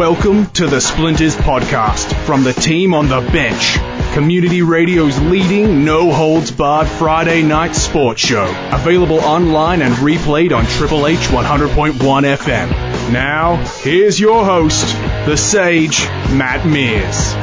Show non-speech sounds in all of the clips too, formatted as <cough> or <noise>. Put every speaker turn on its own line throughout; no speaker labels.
Welcome to the Splinters podcast from the team on the bench. Community Radio's leading no holds barred Friday night sports show. Available online and replayed on Triple H 100.1 FM. Now, here's your host, the sage, Matt Mears.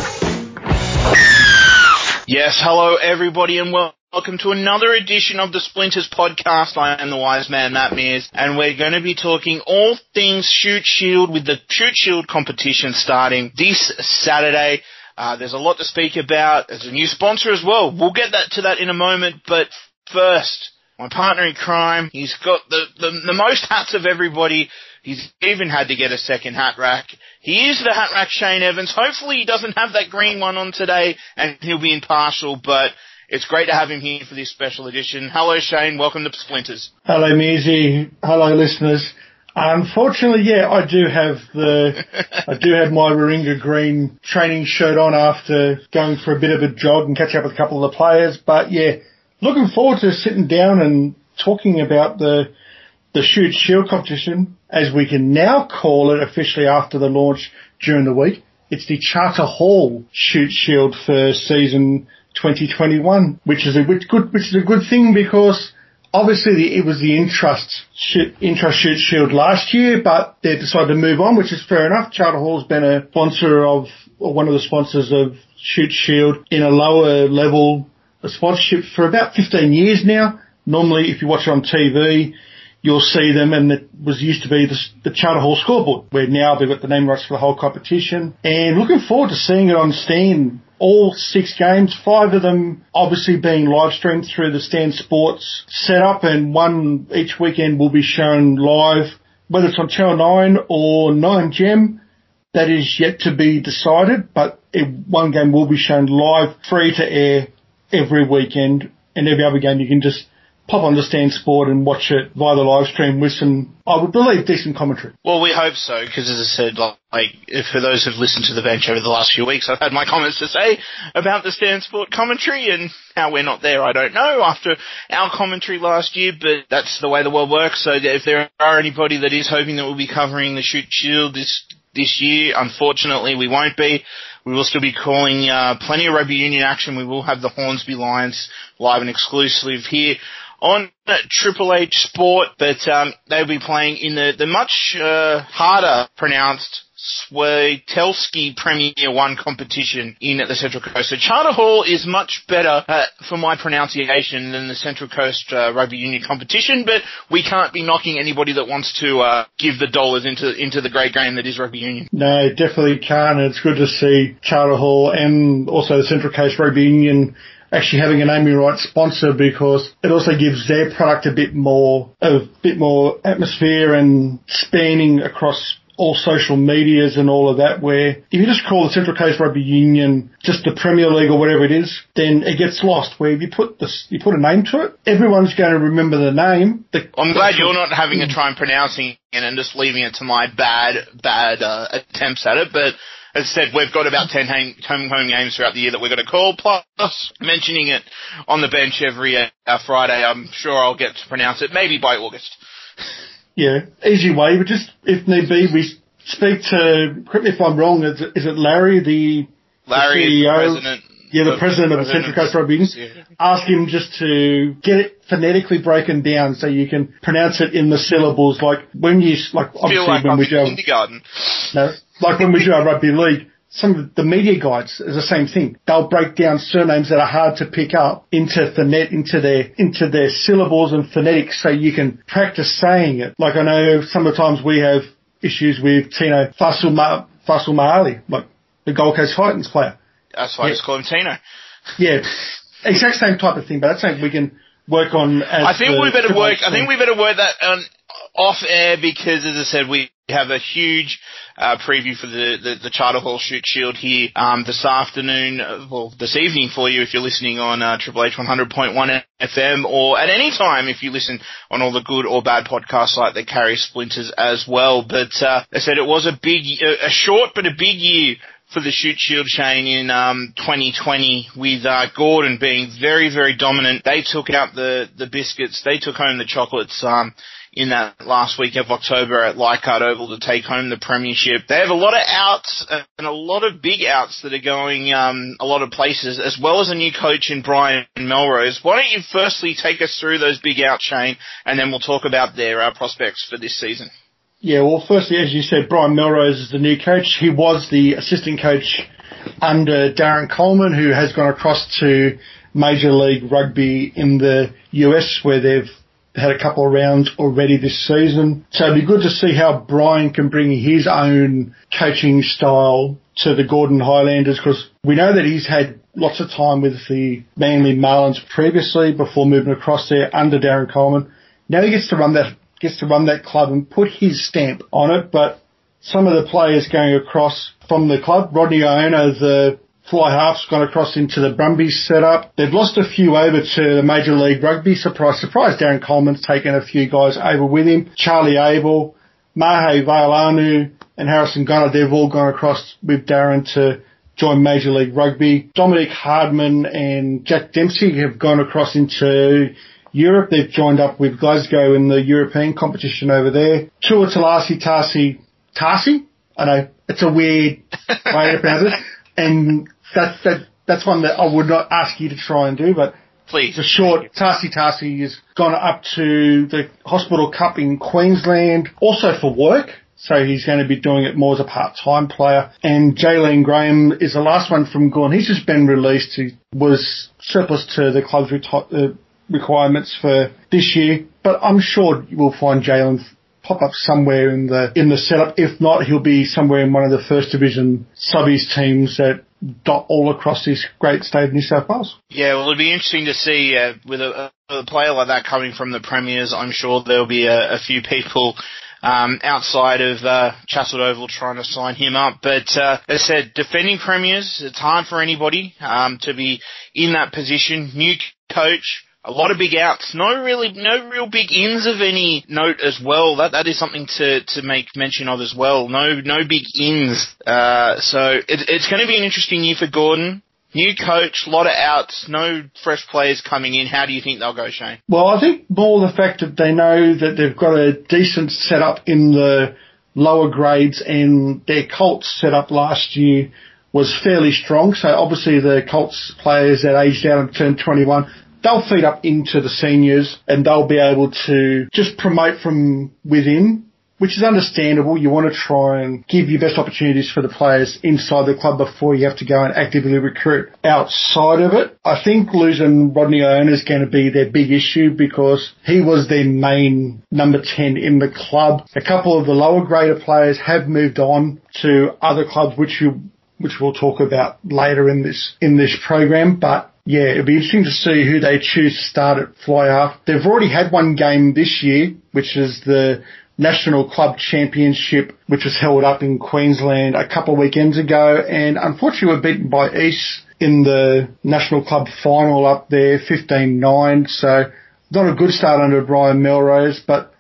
Yes, hello everybody and welcome to another edition of the Splinters podcast. I am the wise man Matt Mears and we're going to be talking all things Shute Shield with the Shute Shield competition starting this Saturday. Uh, there's a lot to speak about. There's a new sponsor as well. We'll get that to that in a moment, but first, my partner in crime, he's got the, the, the most hats of everybody. He's even had to get a second hat rack. He is the hat rack Shane Evans. Hopefully he doesn't have that green one on today and he'll be impartial, but it's great to have him here for this special edition. Hello Shane, welcome to Splinters.
Hello Mearsy, hello listeners. Unfortunately, yeah, I do have the, I do have my Warringah green training shirt on after going for a bit of a jog and catch up with a couple of the players. But yeah, looking forward to sitting down and talking about the the Shute Shield competition, as we can now call it officially after the launch during the week. It's the Charter Hall Shute Shield for season 2021, which is a which good, which is a good thing because obviously it was the Intrust Shute Shield last year, but they decided to move on, which is fair enough. Charter Hall's been a sponsor of, or one of the sponsors of Shute Shield in a lower level of sponsorship for about 15 years now. Normally, if you watch it on TV, you'll see them, and it was used to be the, the Charter Hall scoreboard, where now they've got the name rights for the whole competition. And looking forward to seeing it on Stan. All six games, five of them obviously being live streamed through the Stan Sports setup, and one each weekend will be shown live, whether it's on Channel 9 or 9 Gem. That is yet to be decided, but one game will be shown live, free to air every weekend, and every other game you can just pop on the Stan Sport and watch it via the live stream with some, I would believe, decent commentary.
Well, we hope so, because as I said, like, for those who've listened to the bench over the last few weeks, I've had my comments to say about the Stan Sport commentary and how we're not there, I don't know, after our commentary last year, but that's the way the world works, so if there are anybody that is hoping that we'll be covering the Shute Shield this, this year, unfortunately we won't be. We will still be calling uh, plenty of rugby union action. We will have the Hornsby Lions live and exclusive here on Triple H Sport, but um, they'll be playing in the, the much uh, harder pronounced Swatelski Premier 1 competition in the Central Coast. So Charter Hall is much better uh, for my pronunciation than the Central Coast uh, Rugby Union competition, but we can't be knocking anybody that wants to uh, give the dollars into into the great game that is Rugby Union.
No, definitely can't. It's good to see Charter Hall and also the Central Coast Rugby Union actually having a naming rights sponsor because it also gives their product a bit more, a bit more atmosphere and spanning across all social medias and all of that where if you just call the Central Coast Rugby Union just the Premier League or whatever it is, then it gets lost. Where if you put this, you put a name to it, everyone's going to remember the name. The,
I'm glad you're not having a try and pronouncing it and just leaving it to my bad, bad uh, attempts at it, but as I said, we've got about 10 home, home games throughout the year that we're going to call, plus mentioning it on the bench every uh, Friday. I'm sure I'll get to pronounce it, maybe by August. <laughs>
Yeah, easy way, but just, if need be, we speak to, correct me if I'm wrong, is it, is it Larry, the,
Larry
the
CEO? president.
Yeah, the, the president of the Central Coast Rugby Union. Ask him just to get it phonetically broken down so you can pronounce it in the syllables. Like when you, like obviously
like
when
I'm
we do,
kindergarten.
No, like when we do our rugby league, some of the media guides is the same thing. They'll break down surnames that are hard to pick up into phonet, into their, into their syllables and phonetics so you can practice saying it. Like I know sometimes we have issues with Tino Fasul, Ma- Fasul Mahali, like the Gold Coast Titans player.
That's why yeah. I just call him Tino.
Yeah. Exact same type of thing, but that's something we can work on
I think we better work, I think we better work that on, off air because as I said, we have a huge uh, preview for the, the, the, Charter Hall Shute Shield here um, this afternoon, well, this evening for you if you're listening on uh, Triple H 100.1 FM or at any time if you listen on all the good or bad podcasts like that Carry Splinters as well. But uh, I said it was a big, a short but a big year for the Shute Shield Shane in um, 2020 with uh, Gordon being very, very dominant. They took out the, the biscuits. They took home the chocolates. Um, in that last week of October at Leichhardt Oval to take home the premiership. They have a lot of outs and a lot of big outs that are going um, a lot of places, as well as a new coach in Brian Melrose. Why don't you firstly take us through those big outs, Shane, and then we'll talk about their uh, prospects for this season.
Yeah, well, firstly, as you said, Brian Melrose is the new coach. He was the assistant coach under Darren Coleman, who has gone across to Major League Rugby in the US, where they've had a couple of rounds already this season. So it'd be good to see how Brian can bring his own coaching style to the Gordon Highlanders because we know that he's had lots of time with the Manly Marlins previously before moving across there under Darren Coleman. Now he gets to run that gets to run that club and put his stamp on it, but some of the players going across from the club, Rodney Iona, the fly half's gone across into the Brumbies setup. They've lost a few over to the Major League Rugby. Surprise, surprise. Darren Coleman's taken a few guys over with him. Charlie Abel, Mahe Vailanu, and Harrison Gunner, they've all gone across with Darren to join Major League Rugby. Dominic Hardman and Jack Dempsey have gone across into Europe. They've joined up with Glasgow in the European competition over there. Tua Talasi Tasi Tasi? I know, it's a weird way to pronounce it. <laughs> And that's, that, that's one that I would not ask you to try and do, but
Please.
The short Tasi Tasi has gone up to the Hospital Cup in Queensland, also for work. So he's going to be doing it more as a part-time player. And Jaylene Graham is the last one from Gorn. He's just been released. He was surplus to the club's reti- uh, requirements for this year. But I'm sure we'll find Jalen pop up somewhere in the in the setup. If not, he'll be somewhere in one of the first division subbies teams that dot all across this great state of New South Wales.
Yeah, well, it'd be interesting to see uh, with a, a, player like that coming from the Premiers. I'm sure there'll be a, a few people. Um, outside of uh, Chatswood Oval trying to sign him up. But uh, as I said, defending premiers, it's hard for anybody um, to be in that position. New coach, a lot of big outs. No really, no real big ins of any note as well. That that is something to to make mention of as well. No no big ins. Uh, so it, it's going to be an interesting year for Gordon. New coach, a lot of outs, no fresh players coming in. How do you think they'll go, Shane?
Well, I think more the fact that they know that they've got a decent setup in the lower grades and their Colts setup last year was fairly strong. So obviously the Colts players that aged out and turned 21, they'll feed up into the seniors and they'll be able to just promote from within, which is understandable. You want to try and give your best opportunities for the players inside the club before you have to go and actively recruit outside of it. I think losing Rodney Iona is going to be their big issue because he was their main number 10 in the club. A couple of the lower grader players have moved on to other clubs, which you which we'll talk about later in this in this program. But yeah, it'll be interesting to see who they choose to start at fly half. They've already had one game this year, which is the National Club Championship, which was held up in Queensland a couple of weekends ago, and unfortunately were beaten by East in the National Club final up there, 15-9. So not a good start under Brian Melrose, but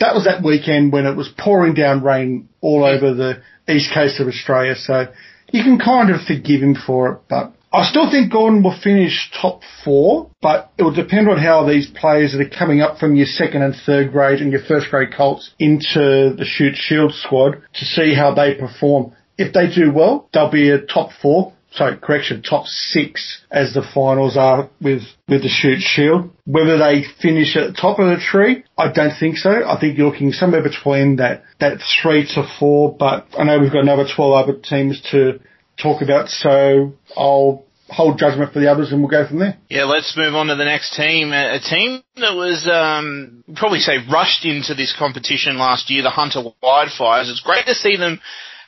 that was that weekend when it was pouring down rain all over the east coast of Australia. So you can kind of forgive him for it, but I still think Gordon will finish top four, but it will depend on how these players that are coming up from your second and third grade and your first grade Colts into the Shute Shield squad to see how they perform. If they do well, they'll be a top four. Sorry, correction, top six as the finals are with, with the Shute Shield. Whether they finish at the top of the tree, I don't think so. I think you're looking somewhere between that, that three to four, but I know we've got another 12 other teams to talk about. So I'll hold judgment for the others and we'll go from there.
Yeah, let's move on to the next team. A, team that was um, probably say rushed into this competition last year, the Hunter Wildfires. It's great to see them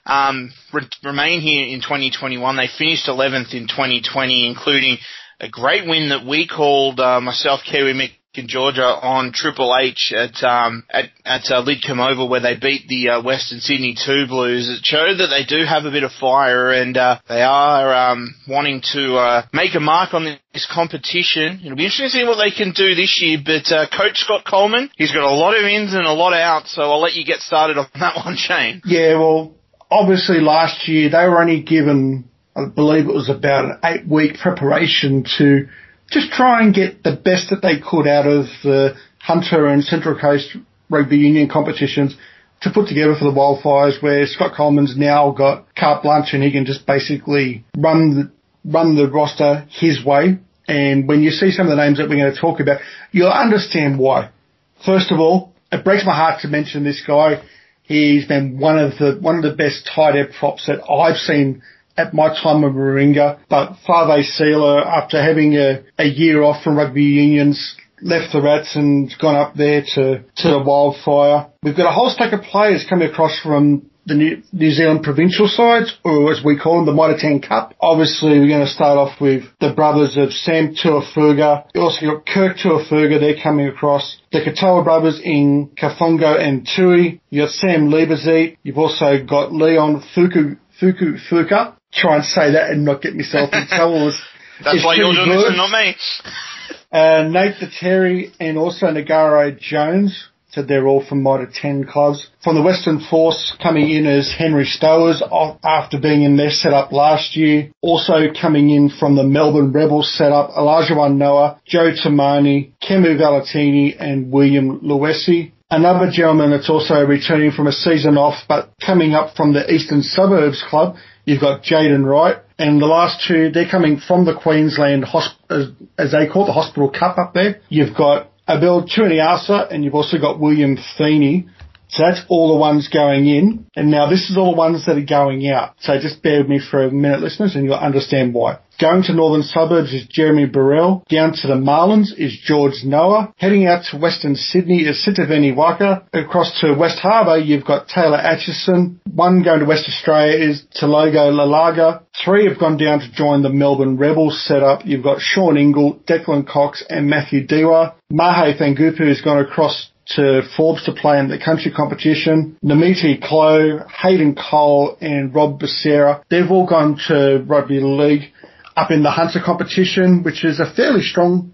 um, re- remain here in 2021. They finished 11th in 2020, including a great win that we called uh, myself, Kiwi Mick, in Georgia on Triple H at um, at, at uh, Lidcombe Oval where they beat the uh, Western Sydney Two Blues. It showed that they do have a bit of fire and uh, they are um, wanting to uh, make a mark on this competition. It'll be interesting to see what they can do this year. But uh, Coach Scott Coleman, he's got a lot of ins and a lot of outs. So I'll let you get started on <laughs> that one, Shane.
Yeah, well, obviously last year they were only given, I believe it was about an eight week preparation to just try and get the best that they could out of the Hunter and Central Coast rugby union competitions to put together for the Wildfires where Scott Coleman's now got carte blanche and he can just basically run the, run the roster his way. And when you see some of the names that we're going to talk about, you'll understand why. First of all, it breaks my heart to mention this guy. He's been one of the one of the best tight end props that I've seen at my time of Warringah. But Fave Sela, after having a, a year off from rugby unions, left the Rats and gone up there to, to the Wildfire. We've got a whole stack of players coming across from the New, New Zealand provincial sides, or as we call them, the Mitre 10 Cup. Obviously, we're going to start off with the brothers of Sam Tuafuga. You also got Kirk Tuafuga, they're coming across. The Katoa brothers in Kafongo and Tui. You've got Sam Lieberzeit. You've also got Leon Fuku, Fuku Fuka. Try and say that and not get myself in <laughs> trouble.
That's why you're doing this and not me.
Uh, Nate the Terry and also Nagaro Jones. said they're all from Mitre 10 clubs. From the Western Force coming in as Henry Stowers after being in their setup last year. Also coming in from the Melbourne Rebels setup, Elijah One Noah, Joe Tamani, Kemu Valetini and William Luesi. Another gentleman that's also returning from a season off but coming up from the Eastern Suburbs Club, you've got Jaden Wright. And the last two, they're coming from the Queensland, hosp- as they call it, the Hospital Cup up there. You've got Abel Tuaniasa and you've also got William Feeney. So that's all the ones going in. And now this is all the ones that are going out. So just bear with me for a minute, listeners, and you'll understand why. Going to northern suburbs is Jeremy Burrell. Down to the Marlins is George Noah. Heading out to western Sydney is Sitaveni Waka. Across to West Harbour, you've got Taylor Atchison. One going to West Australia is Talogo Lalaga. Three have gone down to join the Melbourne Rebels setup. You've got Sean Ingle, Declan Cox and Matthew Dewa. Mahe Fangupu has gone across to Forbes to play in the country competition. Namiti Klo, Hayden Cole and Rob Becerra, they've all gone to rugby league up in the Hunter competition, which is a fairly strong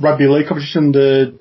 rugby league competition, the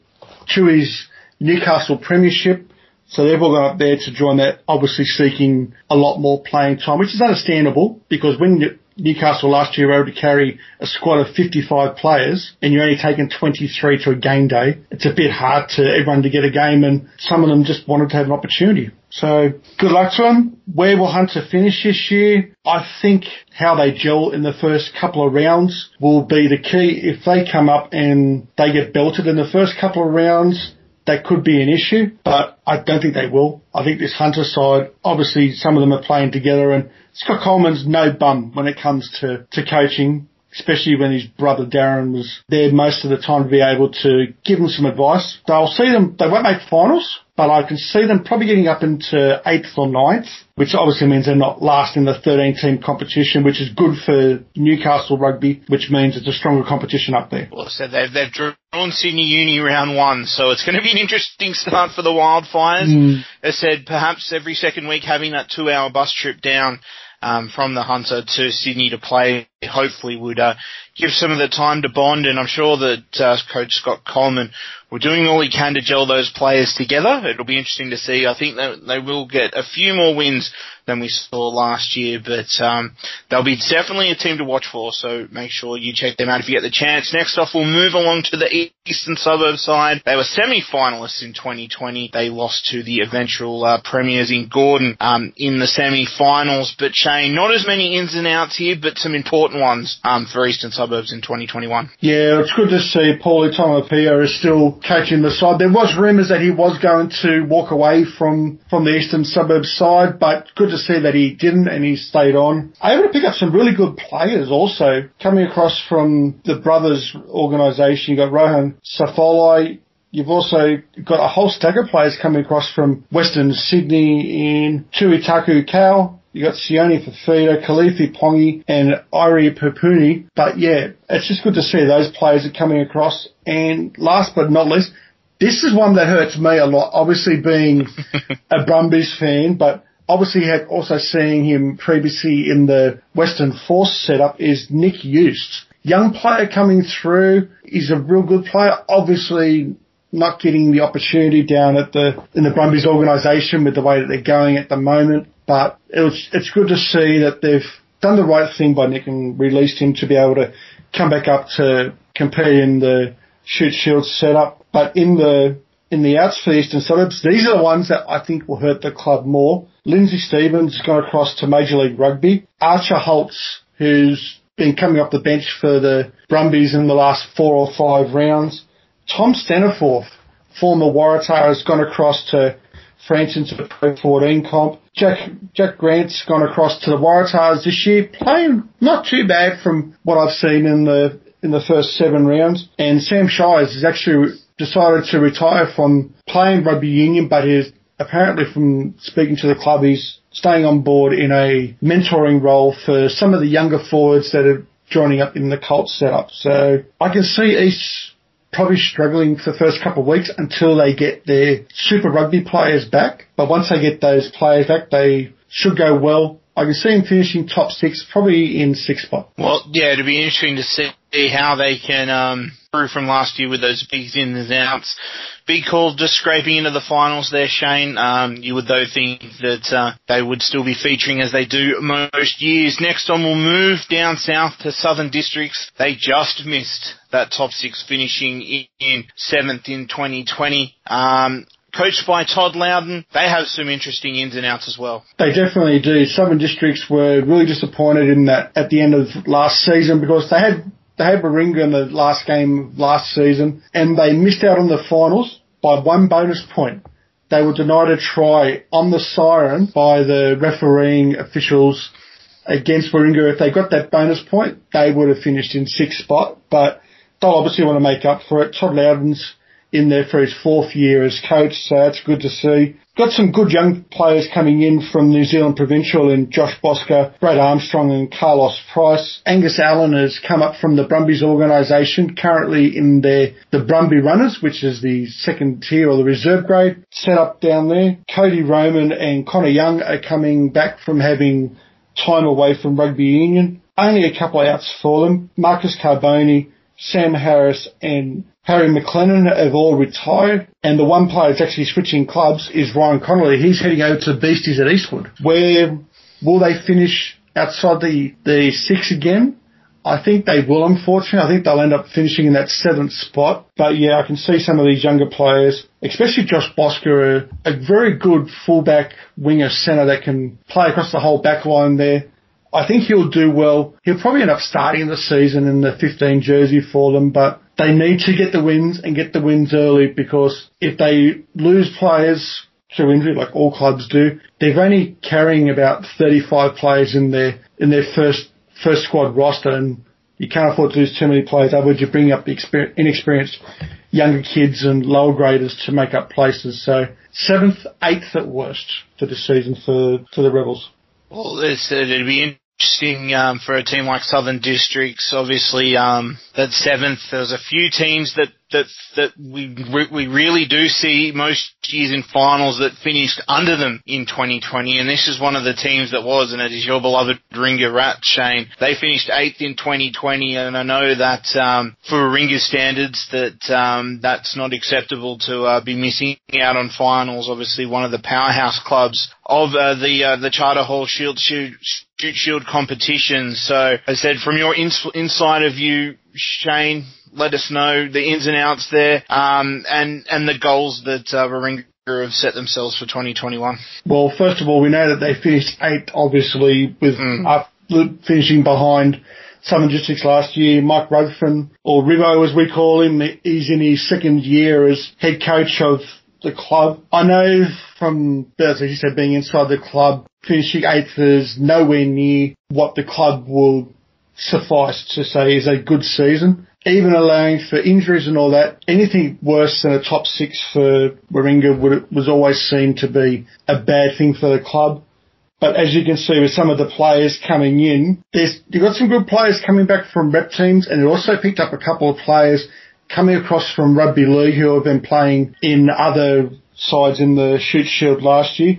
Chewies Newcastle Premiership. So they've all gone up there to join that, obviously seeking a lot more playing time, which is understandable because when Newcastle last year were able to carry a squad of 55 players and you're only taking 23 to a game day, it's a bit hard to everyone to get a game and some of them just wanted to have an opportunity. So good luck to them. Where will Hunter finish this year? I think how they gel in the first couple of rounds will be the key. If they come up and they get belted in the first couple of rounds, that could be an issue, but I don't think they will. I think this Hunter side, obviously some of them are playing together and Scott Coleman's no bum when it comes to, to coaching, especially when his brother Darren was there most of the time to be able to give them some advice. They'll see them, they won't make finals, but I can see them probably getting up into eighth or ninth, which obviously means they're not last in the 13 team competition, which is good for Newcastle rugby, which means it's a stronger competition up there.
Well, so they've, they've drawn Sydney Uni round one, so it's going to be an interesting start for the Wildfires. Mm. Said, perhaps every second week having that two hour bus trip down um, from the Hunter to Sydney to play hopefully would uh, give some of the time to bond. And I'm sure that uh, Coach Scott Coleman will doing all we can to gel those players together. It'll be interesting to see. I think that they will get a few more wins than we saw last year, but um, they'll be definitely a team to watch for. So make sure you check them out if you get the chance. Next off, we'll move along to the eastern suburb side. They were semi-finalists in 2020. They lost to the eventual uh, premiers in Gordon um, in the semi-finals. But Shane, not as many ins and outs here, but some important ones um, for eastern suburbs in 2021.
Yeah, it's good to see Paulie Tomapia is still coaching the side. There was rumours that he was going to walk away from from the eastern suburbs side, but good to see that he didn't and he stayed on. Able to pick up some really good players also coming across from the brothers organisation. You got Rohan Safolai. You've also got a whole stack of players coming across from Western Sydney in Tuitaku Cow. You got Sione Fafita, Kalifi Pongi, and Irie Papuni. But yeah, it's just good to see those players are coming across. And last but not least, this is one that hurts me a lot. Obviously being <laughs> a Brumbies fan, but obviously had also seeing him previously in the Western Force setup is Nick Eustace. Young player coming through. He's a real good player. Obviously not getting the opportunity down at the, in the Brumbies organisation with the way that they're going at the moment. But it was, it's good to see that they've done the right thing by Nick and released him to be able to come back up to compete in the Shute Shield setup. But in the in the outs for the eastern suburbs. These are the ones that I think will hurt the club more. Lindsay Stevens has gone across to Major League Rugby. Archer Holtz, who's been coming off the bench for the Brumbies in the last four or five rounds. Tom Staniforth, former Waratah, has gone across to France into the Pro 14 comp. Jack, Jack Grant's gone across to the Waratahs this year, playing not too bad from what I've seen in the in the first seven rounds. And Sam Shires has actually decided to retire from playing rugby union, but is apparently from speaking to the club, he's staying on board in a mentoring role for some of the younger forwards that are joining up in the Colts setup. So I can see East probably struggling for the first couple of weeks until they get their Super Rugby players back. But once they get those players back, they should go well. I can see him finishing top six, probably in sixth spot.
Well, yeah, it'll be interesting to see how they can um, improve from last year with those big ins and outs. Big call just scraping into the finals there, Shane. Um, you would though think that uh, they would still be featuring as they do most years. Next on, we'll move down south to Southern Districts. They just missed that top six, finishing in seventh in 2020. Um, coached by Todd Loudon. They have some interesting ins and outs as well.
They definitely do. Southern Districts were really disappointed in that at the end of last season because they had they had Warringah in the last game last season and they missed out on the finals by one bonus point. They were denied a try on the siren by the refereeing officials against Warringah. If they got that bonus point, they would have finished in sixth spot, but they'll obviously want to make up for it. Todd Loudon's in there for his fourth year as coach, so that's good to see. Got some good young players coming in from New Zealand Provincial in Josh Bosker, Brad Armstrong and Carlos Price. Angus Allen has come up from the Brumbies organisation, currently in their, the Brumby Runners, which is the second tier or the reserve grade, set up down there. Cody Roman and Connor Young are coming back from having time away from rugby union. Only a couple of outs for them. Marcus Carboni, Sam Harris and Harry McLennan have all retired, and the one player that's actually switching clubs is Ryan Connolly. He's heading over to Beasties at Eastwood. Where will they finish outside the, the six again? I think they will, unfortunately. I think they'll end up finishing in that seventh spot. But yeah, I can see some of these younger players, especially Josh Bosker, a, a very good fullback winger centre that can play across the whole back line there. I think he'll do well. He'll probably end up starting the season in the 15 jersey for them, but they need to get the wins and get the wins early because if they lose players through injury, like all clubs do, they're only carrying about 35 players in their in their first first squad roster, and you can't afford to lose too many players. Otherwise, you bring up the inexperienced younger kids and lower graders to make up places. So seventh, eighth at worst for this season for for the Rebels.
Well, it's, it'd be interesting um, for a team like Southern Districts. Obviously, um, that seventh. There's a few teams that that that we we really do see most years in finals that finished under them in 2020, and this is one of the teams that was, and it is your beloved Warringah Rat, Shane. They finished eighth in 2020, and I know that um, for Warringah standards, that um, that's not acceptable to uh, be missing out on finals. Obviously, one of the powerhouse clubs of uh, the uh, the Charter Hall Shield Shield Shute Shield competition. So, I said, from your ins- inside of you, Shane, let us know the ins and outs there, um, and and the goals that uh, Warringah have set themselves for 2021.
Well, first of all, we know that they finished eighth, obviously, with mm. finishing behind Southern Districts last year. Mike Rutherford, or Rivo as we call him, he's in his second year as head coach of the club. I know from, as you said, being inside the club, finishing eighth is nowhere near what the club will suffice to say is a good season. Even allowing for injuries and all that, anything worse than a top six for Warringah was always seen to be a bad thing for the club. But as you can see with some of the players coming in, there's, you've got some good players coming back from rep teams and it also picked up a couple of players coming across from rugby league who have been playing in other sides in the Shute Shield last year.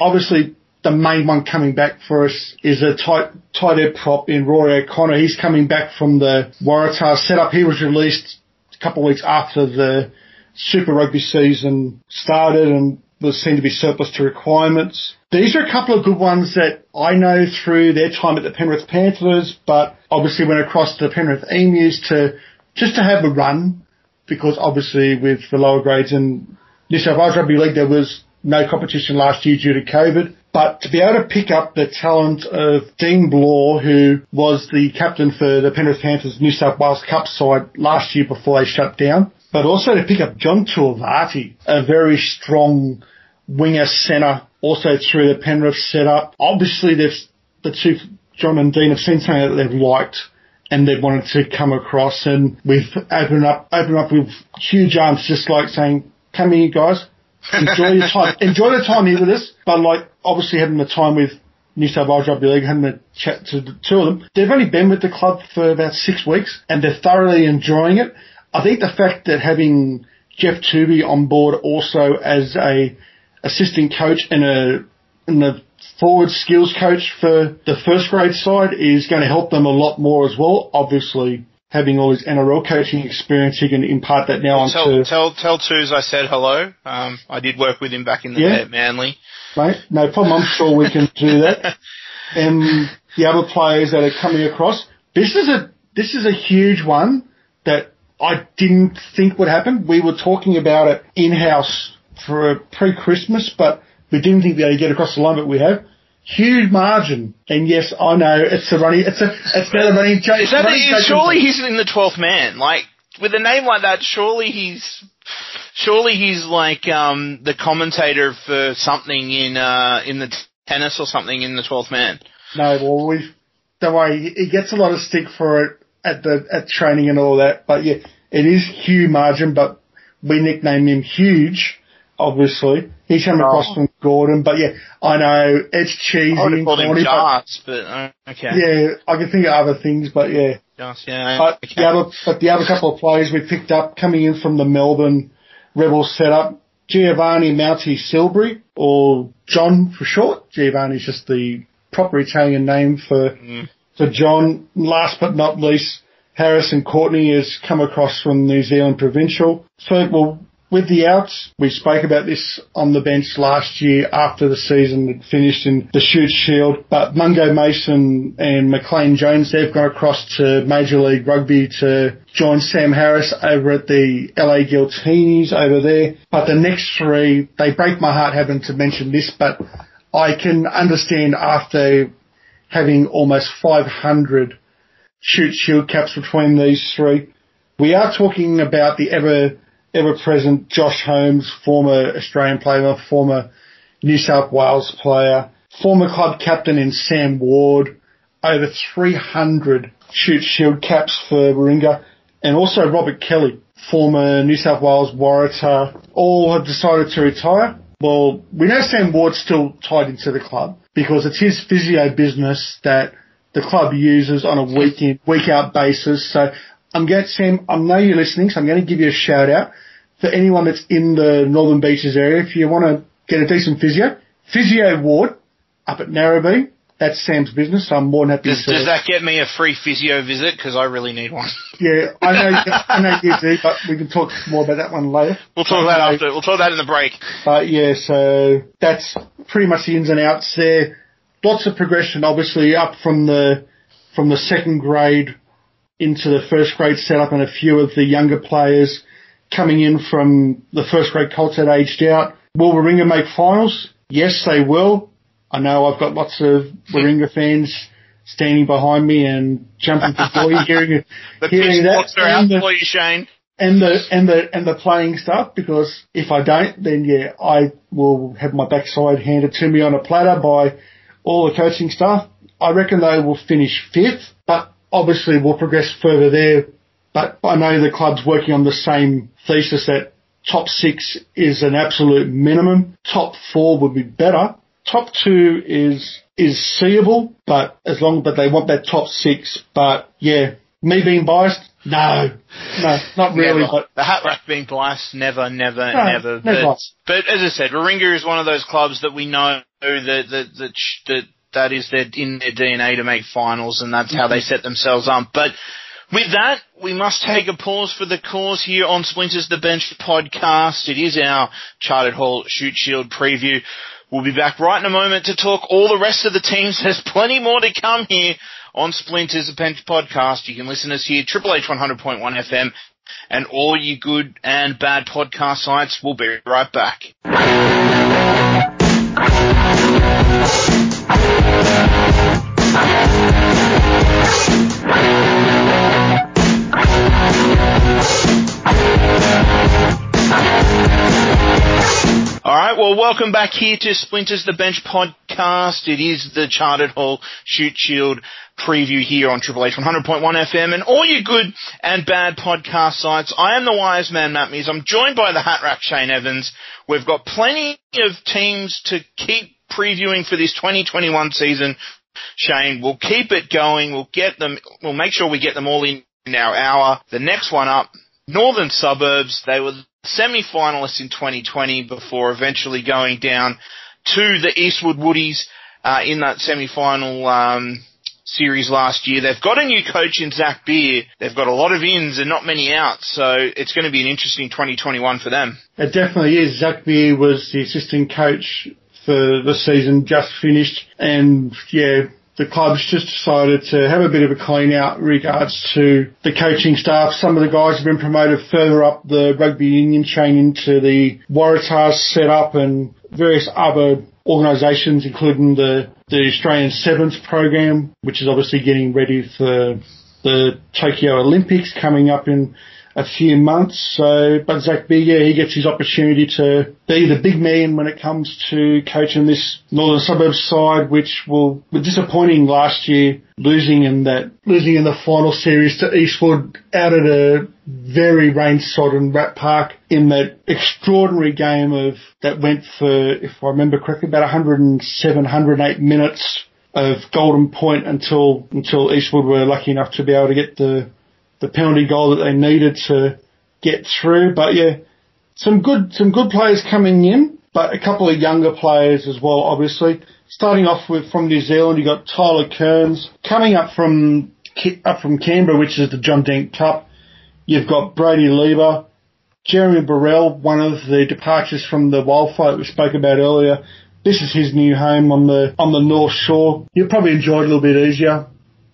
Obviously, the main one coming back for us is a tight, tight end prop in Rory O'Connor. He's coming back from the Waratah setup. He was released a couple of weeks after the Super Rugby season started and was seen to be surplus to requirements. These are a couple of good ones that I know through their time at the Penrith Panthers, but obviously went across to the Penrith Emus to just to have a run because obviously with the lower grades and New South Wales Rugby League, there was no competition last year due to COVID. But to be able to pick up the talent of Dean Blore, who was the captain for the Penrith Panthers New South Wales Cup side last year before they shut down, but also to pick up John Tuivasa, a very strong winger centre, also through the Penrith setup. Obviously, the two, John and Dean have seen something that they've liked and they wanted to come across and we've opened up, opened up with huge arms just like saying, come here guys, enjoy your time, <laughs> enjoy the time here with us, but like obviously having the time with New South Wales Rugby League, having a chat to the two of them. They've only been with the club for about six weeks and they're thoroughly enjoying it. I think the fact that having Geoff Toovey on board also as a assistant coach and a, and the forward skills coach for the first grade side is going to help them a lot more as well. Obviously, having all his NRL coaching experience, he can impart that now
Tell
onto.
tell tell Twos I said hello. Um, I did work with him back in the
Yeah.
day at Manly.
Mate, no problem. I'm sure we can do that. <laughs> And the other players that are coming across. This is a this is a huge one that I didn't think would happen. We were talking about it in house for pre-Christmas, but we didn't think they'd get across the line, but we have. Huge margin, and yes, I know it's a running. It's a it's a running joke.
Is that
running joke.
surely he's in the twelfth man? Like with a name like that, surely he's surely he's like um the commentator for something in uh in the t- tennis or something in the twelfth man.
No, well, we don't worry. He gets a lot of stick for it at the at training and all that. But yeah, it is Hugh Margin, but we nickname him Huge. Obviously, he's come across
Oh.
from Gordon. But yeah, I know it's cheesy
I would have called him
but
uh, okay.
yeah, I can think of other things. But yeah,
yeah.
but
okay.
the other but the other couple of players we picked up coming in from the Melbourne Rebels setup. Giovanni Mounty Silbury, or John for short. Giovanni's just the proper Italian name for
Mm.
for John. Last but not least, Harrison Courtney has come across from New Zealand Provincial. So, well, with the outs, we spoke about this on the bench last year after the season had finished in the Shute Shield, but Mungo Mason and McLean Jones, they've gone across to Major League Rugby to join Sam Harris over at the LA Giltinis over there. But the next three, they break my heart having to mention this, but I can understand after having almost 500 Shute Shield caps between these three. We are talking about the ever, ever present Josh Holmes, former Australian player, former New South Wales player, former club captain in Sam Ward, over 300 Shute Shield caps for Warringah, and also Robert Kelly, former New South Wales Waratah, all have decided to retire. Well, we know Sam Ward's still tied into the club because it's his physio business that the club uses on a week in, week out basis. So I'm going to, Sam, I know you're listening, so I'm going to give you a shout out for anyone that's in the Northern Beaches area. If you want to get a decent physio, Physio Ward up at Narrabeen, that's Sam's business. So I'm more than happy
Does,
to.
does that get me a free physio visit? Because I really need one. <laughs>
Yeah, I know, I know you do, but we can talk more about that one later.
We'll talk about that after. We'll talk that in the break.
But yeah, so that's pretty much the ins and outs there. Lots of progression, obviously, up from the from the second grade into the first grade setup, and a few of the younger players coming in from the first grade Colts that aged out. Will Warringah make finals? Yes, they will. I know I've got lots of Warringah fans standing behind me and jumping for joy <laughs> hearing
The
hearing that.
are out
the-
for you, Shane.
and the and the and the playing stuff because if I don't, then yeah, I will have my backside handed to me on a platter by all the coaching staff. I reckon they will finish fifth, but obviously we'll progress further there. But I know the club's working on the same thesis that top six is an absolute minimum. Top four would be better. Top two is is seeable, but as long but they want that top six. But yeah, me being biased, no, no, not really.
Never.
But
the hat rack being biased, never, never,
No,
never.
never.
But, but as I said, Warringah is one of those clubs that we know that that that that, that is their in their DNA to make finals, and that's how they set themselves up. But with that, we must take a pause for the cause here on Splinters the Bench podcast. It is our Chartered Hall Shute Shield preview. We'll be back right in a moment to talk all the rest of the teams. <laughs> There's plenty more to come here on Splinters the Bench podcast. You can listen to us here, Triple H 100.1 FM and all you good and bad podcast sites. We'll be right back. Right, well, welcome back here to Splinters the Bench podcast. It is the Chartered Hall Shute Shield preview here on Triple H 100.1 FM and all your good and bad podcast sites. I am the wise man, Matt Mears. I'm joined by the hat rack, Shane Evans. We've got plenty of teams to keep previewing for this 2021 season. Shane, we'll keep it going. We'll get them, we'll make sure we get them all in our hour. The next one up, Northern Suburbs. They were semi-finalists in 2020 before eventually going down to the Eastwood Woodies uh, in that semi-final um, series last year. They've got a new coach in Zach Beer. They've got a lot of ins and not many outs, so it's going to be an interesting 2021 for them.
It definitely is. Zach Beer was the assistant coach for the season just finished, and yeah, the club's just decided to have a bit of a clean out regards to the coaching staff. Some of the guys have been promoted further up the rugby union chain into the Waratahs setup and various other organisations, including the, the Australian Sevens program, which is obviously getting ready for the Tokyo Olympics coming up in a few months. So, but Zach Beer, he gets his opportunity to be the big man when it comes to coaching this Northern Suburbs side, which will disappointing last year, losing in that, losing in the final series to Eastwood out at a very rain-sodden Rat Park in that extraordinary game of, that went for, if I remember correctly, about 107, 108 minutes of golden point until until Eastwood were lucky enough to be able to get the the penalty goal that they needed to get through. But yeah, some good some good players coming in, but a couple of younger players as well. Obviously, starting off with from New Zealand, you've got Tyler Kearns coming up from up from Canberra, which is the John Dent Cup. You've got Brady Lever, Jeremy Burrell, one of the departures from the wildfire we spoke about earlier. This is his new home on the on the North Shore. You'll probably enjoy it a little bit easier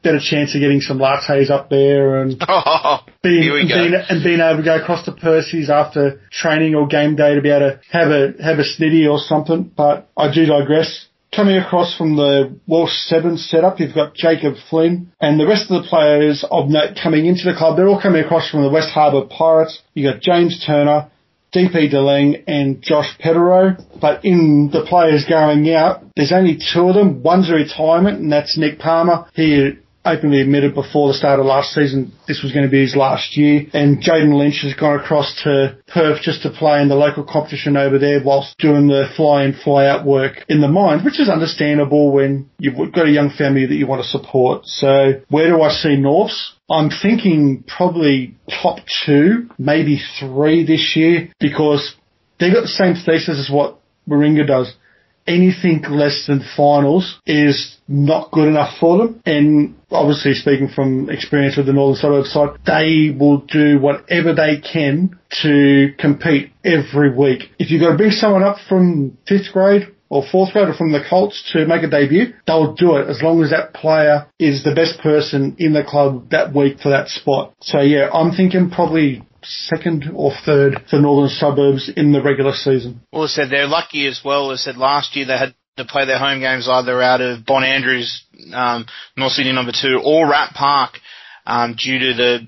better chance of getting some lattes up there and <laughs>
Oh,
being,
here we
and, being, and being able to go across to Percy's after training or game day to be able to have a have a snitty or something. But I do digress. Coming across from the Walsh Seven setup, you've got Jacob Flynn and the rest of the players of note coming into the club. They're all coming across from the West Harbour Pirates. You've got James Turner, DP DeLang and Josh Petero. But in the players going out, there's only two of them. One's a retirement and that's Nick Palmer. He openly admitted before the start of last season this was going to be his last year. And Jaden Lynch has gone across to Perth just to play in the local competition over there whilst doing the fly in, fly out work in the mines, which is understandable when you've got a young family that you want to support. So where do I see Norths? I'm thinking probably top two, maybe three this year because they've got the same thesis as what Warringah does anything less than finals is not good enough for them. And obviously speaking from experience with the Northern Suburbs side, they will do whatever they can to compete every week. If you've got to bring someone up from fifth grade or fourth grade or from the Colts to make a debut, they'll do it as long as that player is the best person in the club that week for that spot. So yeah, I'm thinking probably second or third for Northern Suburbs in the regular season.
Well, I said they're lucky as well. I said last year they had to play their home games either out of Bon Andrews, um, North Sydney number two, or Rat Park, um, due to the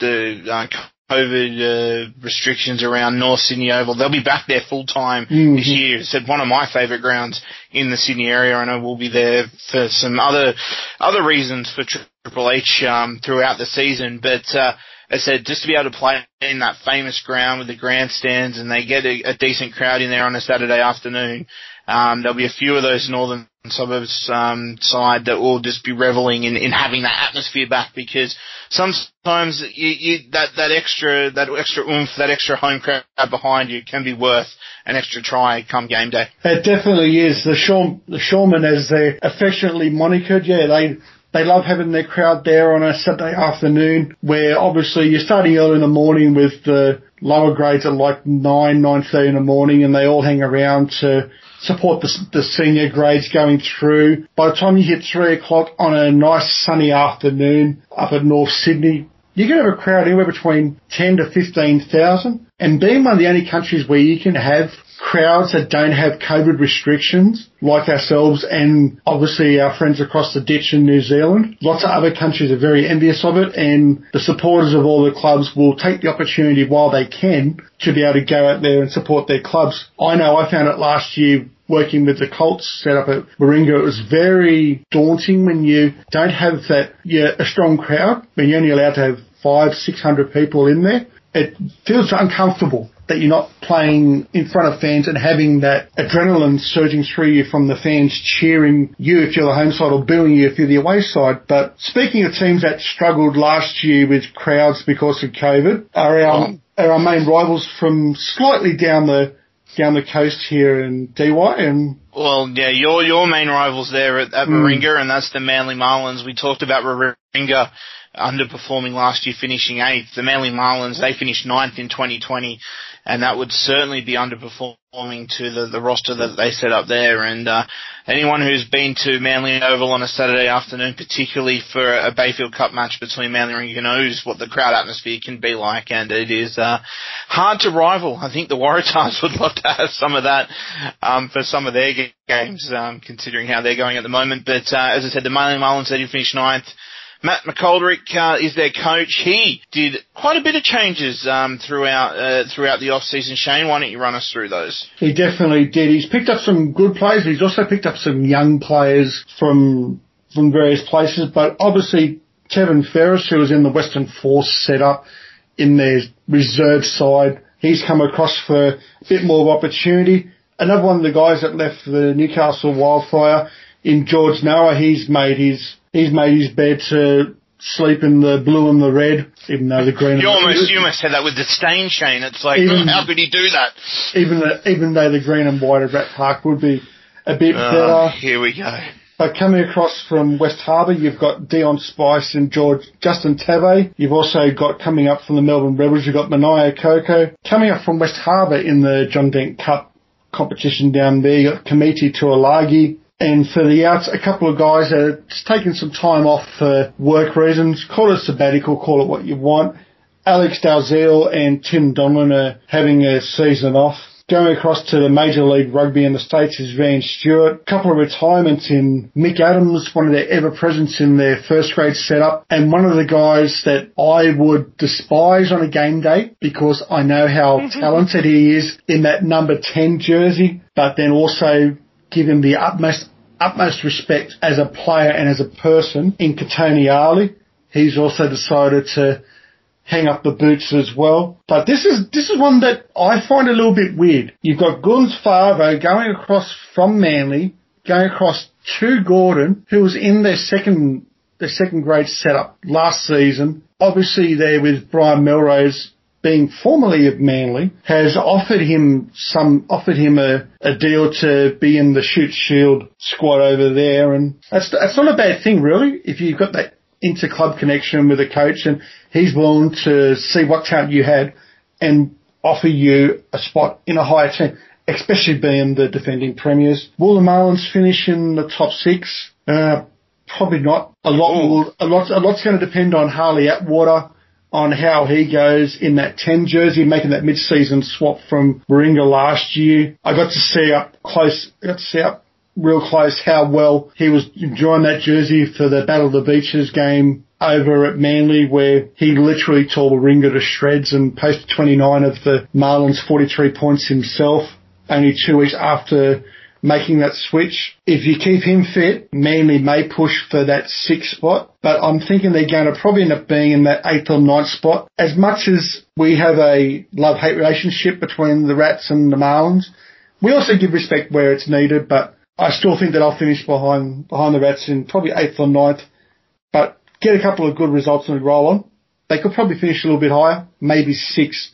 the uh, COVID uh, restrictions around North Sydney Oval. They'll be back there full time
Mhm.
this year. I said one of my favourite grounds in the Sydney area. I know we'll be there for some other other reasons for Triple H um, throughout the season, but. Uh, I said just to be able to play in that famous ground with the grandstands and they get a, a decent crowd in there on a Saturday afternoon. Um, there'll be a few of those northern suburbs um, side that will just be reveling in, in having that atmosphere back because sometimes you, you, that that extra that extra oomph, that extra home crowd behind you can be worth an extra try come game day.
It definitely is. The Shore, the Shoremen, as they're affectionately monikered, yeah, they they love having their crowd there on a Saturday afternoon, where obviously you're starting early in the morning with the lower grades at like nine, nine thirty in the morning, and they all hang around to support the, the senior grades going through. By the time you hit three o'clock on a nice sunny afternoon up at North Sydney, you can have a crowd anywhere between 10 to 15,000. And being one of the only countries where you can have crowds that don't have COVID restrictions, like ourselves and obviously our friends across the ditch in New Zealand. Lots of other countries are very envious of it and the supporters of all the clubs will take the opportunity while they can to be able to go out there and support their clubs. I know I found it last year working with the Colts set up at Warringah, it was very daunting when you don't have that, yeah, a strong crowd, when you're only allowed to have five, six hundred people in there. It feels uncomfortable that you're not playing in front of fans and having that adrenaline surging through you from the fans cheering you if you're the home side or booing you if you're the away side. But speaking of teams that struggled last year with crowds because of COVID, are our, are our main rivals from slightly down the down the coast here in DY and
well, yeah, your your main rivals there at, at mm. and that's the Manly Marlins. We talked about Warringah underperforming last year, finishing eighth. The Manly Marlins they finished ninth in 2020 and that would certainly be underperforming to the, the roster that they set up there. And uh, anyone who's been to Manly Oval on a Saturday afternoon, particularly for a Bayfield Cup match between Manly and knows what the crowd atmosphere can be like, and it is uh, hard to rival. I think the Waratahs would love to have some of that um, for some of their games, um, considering how they're going at the moment. But uh, as I said, the Manly Marlins they did finish ninth. Matt McGoldrick uh, is their coach. He did quite a bit of changes um, throughout uh, throughout the off season. Shane, why don't you run us through those?
He definitely did. He's picked up some good players. He's also picked up some young players from from various places. But obviously, Kevin Ferris, who was in the Western Force setup in their reserve side, he's come across for a bit more of opportunity. Another one of the guys that left the Newcastle Wildfire in George Noah, he's made his he's made his bed to sleep in the blue and the red, even though the green.
And white You almost you almost said that with disdain, Shane. It's like even, how could he do that?
Even the, even though the green and white of Rat Park would be a bit uh, better.
Here we go.
But coming across from West Harbour, you've got Dion Spice and George Justin Tave. You've also got coming up from the Melbourne Rebels, you've got Mania Coco. Coming up from West Harbour in the John Dent Cup competition down there, you've got Kamiti Tuolagi, and for the outs, a couple of guys that are taking some time off for work reasons. Call it sabbatical, call it what you want. Alex Dalziel and Tim Donlan are having a season off. Going across to the Major League Rugby in the States is Van Stewart. A couple of retirements in Mick Adams, one of their ever presents in their first grade setup, and one of the guys that I would despise on a game day because I know how <laughs> talented he is in that number 10 jersey, but then also give him the utmost utmost respect as a player and as a person in Kotoni Ali. He's also decided to hang up the boots as well. But this is this is one that I find a little bit weird. You've got Guns Favo going across from Manly, going across to Gordon, who was in their second their second grade setup last season. Obviously there with Brian Melrose being formerly of Manly, has offered him some, offered him a, a deal to be in the Shute Shield squad over there, and that's that's not a bad thing really. If you've got that inter-club connection with a coach, and he's willing to see what talent you had, and offer you a spot in a higher team, especially being the defending premiers. Will the Marlins finish in the top six? Uh, probably not. A lot will, a lot, a lot's going to depend on Harley Atwater on how he goes in that 10 jersey, making that mid-season swap from Warringah last year. I got to see up close, got to see up real close how well he was enjoying that jersey for the Battle of the Beaches game over at Manly where he literally tore Warringah to shreds and posted 29 of the Marlins 43 points himself only two weeks after making that switch. If you keep him fit, Manly may push for that sixth spot, but I'm thinking they're going to probably end up being in that eighth or ninth spot. As much as we have a love-hate relationship between the Rats and the Marlins, we also give respect where it's needed, but I still think that I'll finish behind, behind the Rats in probably eighth or ninth, but get a couple of good results and roll on. They could probably finish a little bit higher, maybe six,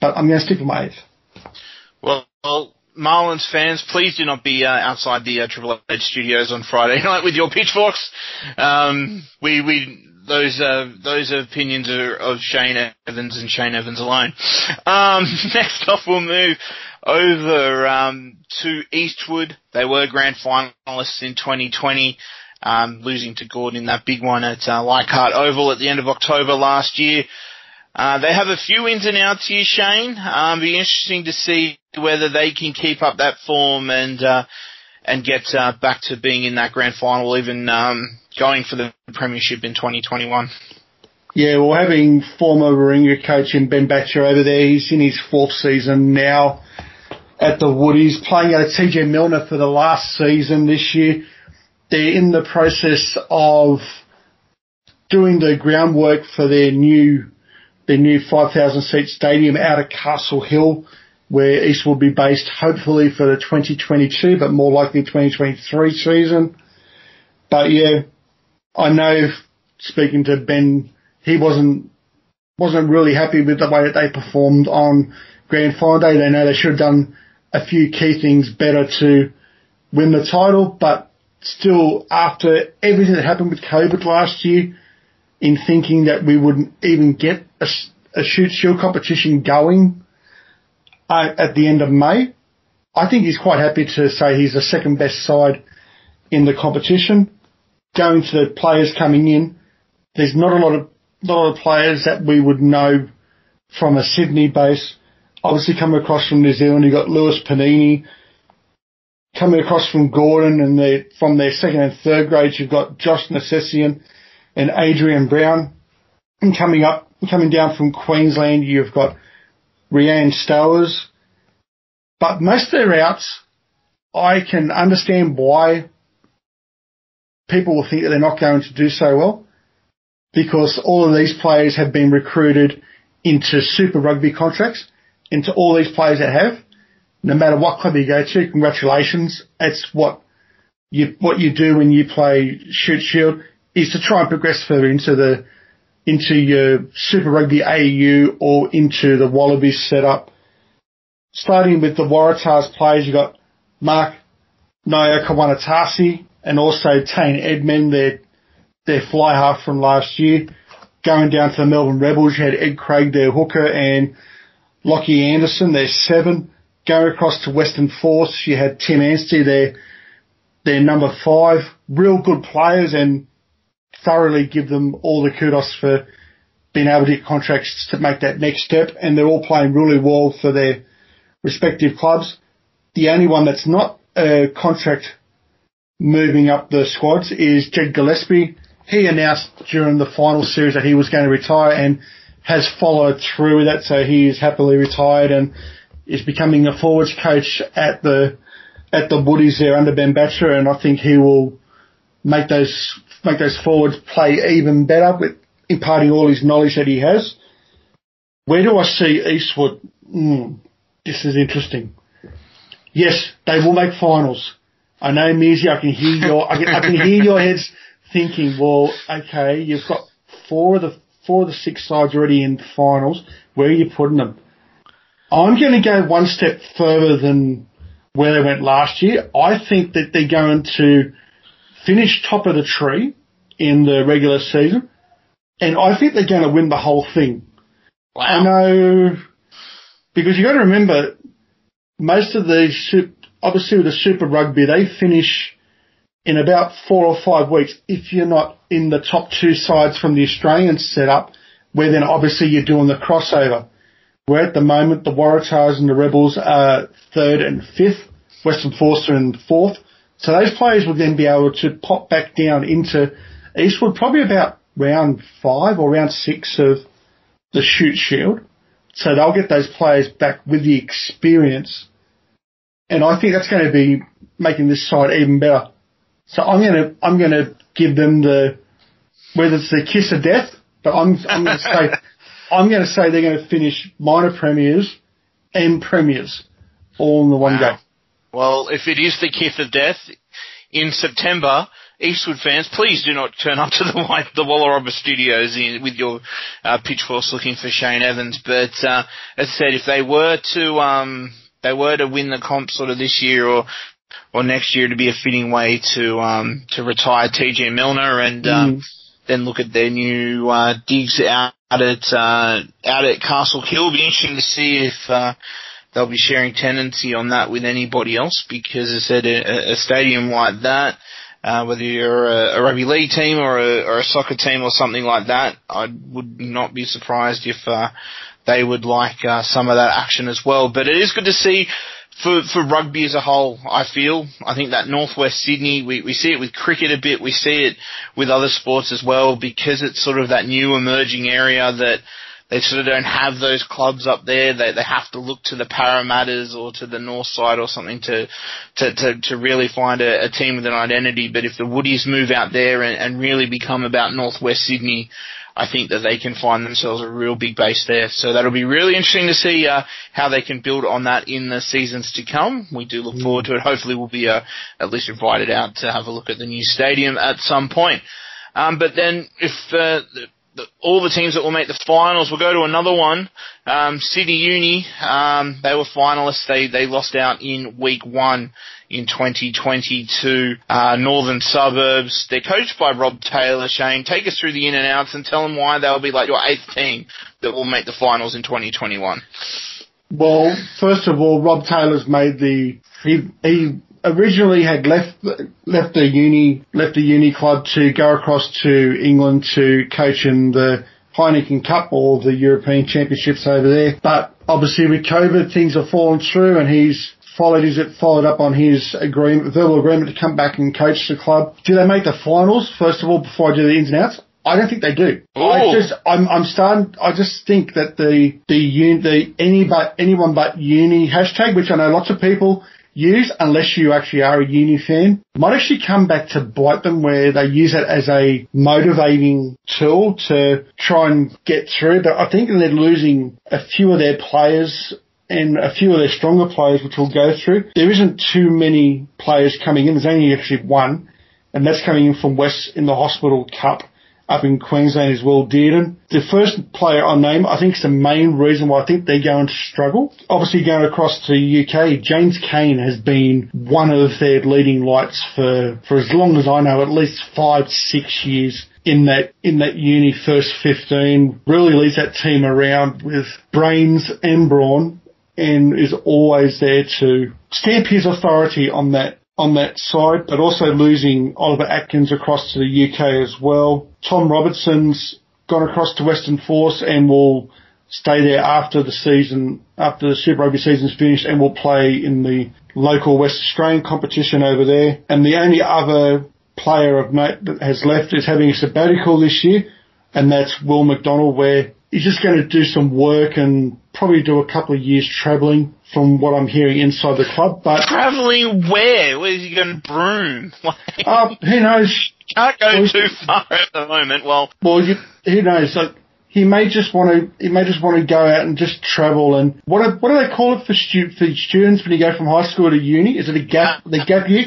but I'm going to stick with my eighth.
Well Marlins fans, please do not be uh, outside the uh, Triple H studios on Friday <laughs> night with your pitchforks. Um, we we those uh, those opinions are of Shane Evans and Shane Evans alone. Um, <laughs> next off, we'll move over um, to Eastwood. They were grand finalists in 2020. um, losing to Gordon in that big one at uh, Leichhardt Oval at the end of October last year. Uh, they have a few ins and outs here, Shane. Um, be interesting to see whether they can keep up that form and uh, and get uh, back to being in that grand final, even um, going for the premiership in 2021.
Yeah, well, having former Warringah coach in Ben Batger over there, he's in his fourth season now at the Woodies, playing at TG Millner for the last season this year. They're in the process of doing the groundwork for their new their new 5,000 seat stadium out at Castle Hill, where East will be based hopefully for the 2022, but more likely 2023 season. But yeah, I know speaking to Ben, he wasn't wasn't really happy with the way that they performed on Grand Final Day. They know they should have done a few key things better to win the title, but still after everything that happened with COVID last year, in thinking that we wouldn't even get a, a Shute Shield competition going uh, at the end of May. I think he's quite happy to say he's the second best side in the competition. Going to the players coming in, there's not a lot of not a lot of players that we would know from a Sydney base. Obviously, coming across from New Zealand, you've got Lewis Panini. Coming across from Gordon and the, from their second and third grades, you've got Josh Necessian and Adrian Brown. And coming up, coming down from Queensland, you've got Rianne Stowers. But most of their outs, I can understand why people will think that they're not going to do so well because all of these players have been recruited into Super Rugby contracts, into all these players that have. No matter what club you go to, congratulations. It's what you what you do when you play Shute Shield is to try and progress further into the into your Super Rugby AU or into the Wallabies setup. Starting with the Waratahs players, you've got Mark Nawaqanitawase and also Tane Edmed, their their fly half from last year. Going down to the Melbourne Rebels, you had Ed Craig, their hooker, and Lockie Anderson, their seven. Going across to Western Force, you had Tim Anstee, their their number five. Real good players and thoroughly give them all the kudos for being able to get contracts to make that next step, and they're all playing really well for their respective clubs. The only one that's not a contract moving up the squads is Jed Gillespie. He announced during the final series that he was going to retire and has followed through with that, so he is happily retired and is becoming a forwards coach at the at the Woodies there under Ben Batger, and I think he will make those make those forwards play even better with imparting all his knowledge that he has. Where do I see Eastwood? Mm, this is interesting. Yes, they will make finals. I know, Mizzy, I can hear your, I can, I can hear your heads thinking, well, okay, you've got four of the, four of the six sides already in finals. Where are you putting them? I'm going to go one step further than where they went last year. I think that they're going to finish top of the tree in the regular season, and I think they're going to win the whole thing.
Wow.
I know because you got to remember most of these, obviously with the Super Rugby, they finish in about four or five weeks if you're not in the top two sides from the Australian setup, where then obviously you're doing the crossover. Where at the moment the Waratahs and the Rebels are third and fifth, Western Force are in fourth. So those players would then be able to pop back down into Eastwood probably about round five or round six of the Shute Shield. So they'll get those players back with the experience. And I think that's going to be making this side even better. So I'm going to, I'm going to give them the, whether it's the kiss of death, but I'm, I'm going to say, <laughs> I'm going to say they're going to finish minor premiers and premiers all in the one
Wow.
go.
Well, if it is the kiss of death in September, Eastwood fans, please do not turn up to the White, the Studios in, with your uh, pitchforks looking for Shane Evans. But uh, as I said, if they were to um, they were to win the comp sort of this year or or next year, to be a fitting way to um, to retire TG Millner and um, then look at their new uh, digs out at uh, out at Castle Hill. It'll be interesting to see if. Uh, they'll be sharing tenancy on that with anybody else because as I said, a, a stadium like that, Uh, whether you're a, a, rugby league team or a, or a, soccer team or something like that, I would not be surprised if uh, they would like uh, some of that action as well. But it is good to see for for rugby as a whole. I feel I think that northwest Sydney we we see it with cricket a bit, we see it with other sports as well because it's sort of that new emerging area that they sort of don't have those clubs up there. They they have to look to the Parramatters or to the North Side or something to to to, to really find a, a team with an identity. But if the Woodies move out there and, and really become about Northwest Sydney, I think that they can find themselves a real big base there. So that'll be really interesting to see uh, how they can build on that in the seasons to come. We do look forward to it. Hopefully, we'll be uh, at least invited out to have a look at the new stadium at some point. Um, but then, if uh, the, all the teams that will make the finals. We'll go to another one. Um, Sydney Uni, um, they were finalists. They they lost out in week one in 2022. Uh, Northern Suburbs. They're coached by Rob Taylor. Shane, take us through the in and outs and tell them why they'll be like your eighth team that will make the finals in 2021.
Well, first of all, Rob Taylor's made the he he originally had left left the uni left the uni club to go across to England to coach in the Heineken Cup or the European Championships over there. But obviously with COVID, things have fallen through, and he's followed his followed up on his agreement, verbal agreement to come back and coach the club. Do they make the finals first of all before I do the ins and outs? I don't think they do. Ooh. I just, I'm, I'm starting. I just think that the the the any but anyone but uni hashtag, which I know lots of people use unless you actually are a uni fan might actually come back to bite them where they use it as a motivating tool to try and get through. But I think they're losing a few of their players and a few of their stronger players, which will go through. There isn't too many players coming in. There's only actually one, and that's coming in from West in the Hospital Cup up in Queensland is Will Dearden. The first player I name, I think is the main reason why I think they're going to struggle. Obviously going across to the UK, James Kane has been one of their leading lights for, for as long as I know, at least five, six years in that in that uni first 15 really leads that team around with brains and brawn and is always there to stamp his authority on that on that side, but also losing Oliver Atkins across to the UK as well. Tom Robertson's gone across to Western Force and will stay there after the season, after the Super Rugby season's finished and will play in the local West Australian competition over there. And the only other player of note that has left is having a sabbatical this year, and that's Will McDonald, where he's just going to do some work and probably do a couple of years travelling from what I'm hearing inside the club. But
travelling where? Where is he going to broom? <laughs>
uh, who knows?
Can't go well, too far at the moment. Well,
well, you, who knows? Like, he may just want to, he may just want to go out and just travel and what do, what do they call it for stu- for students when you go from high school to uni? Is it a gap, the gap year?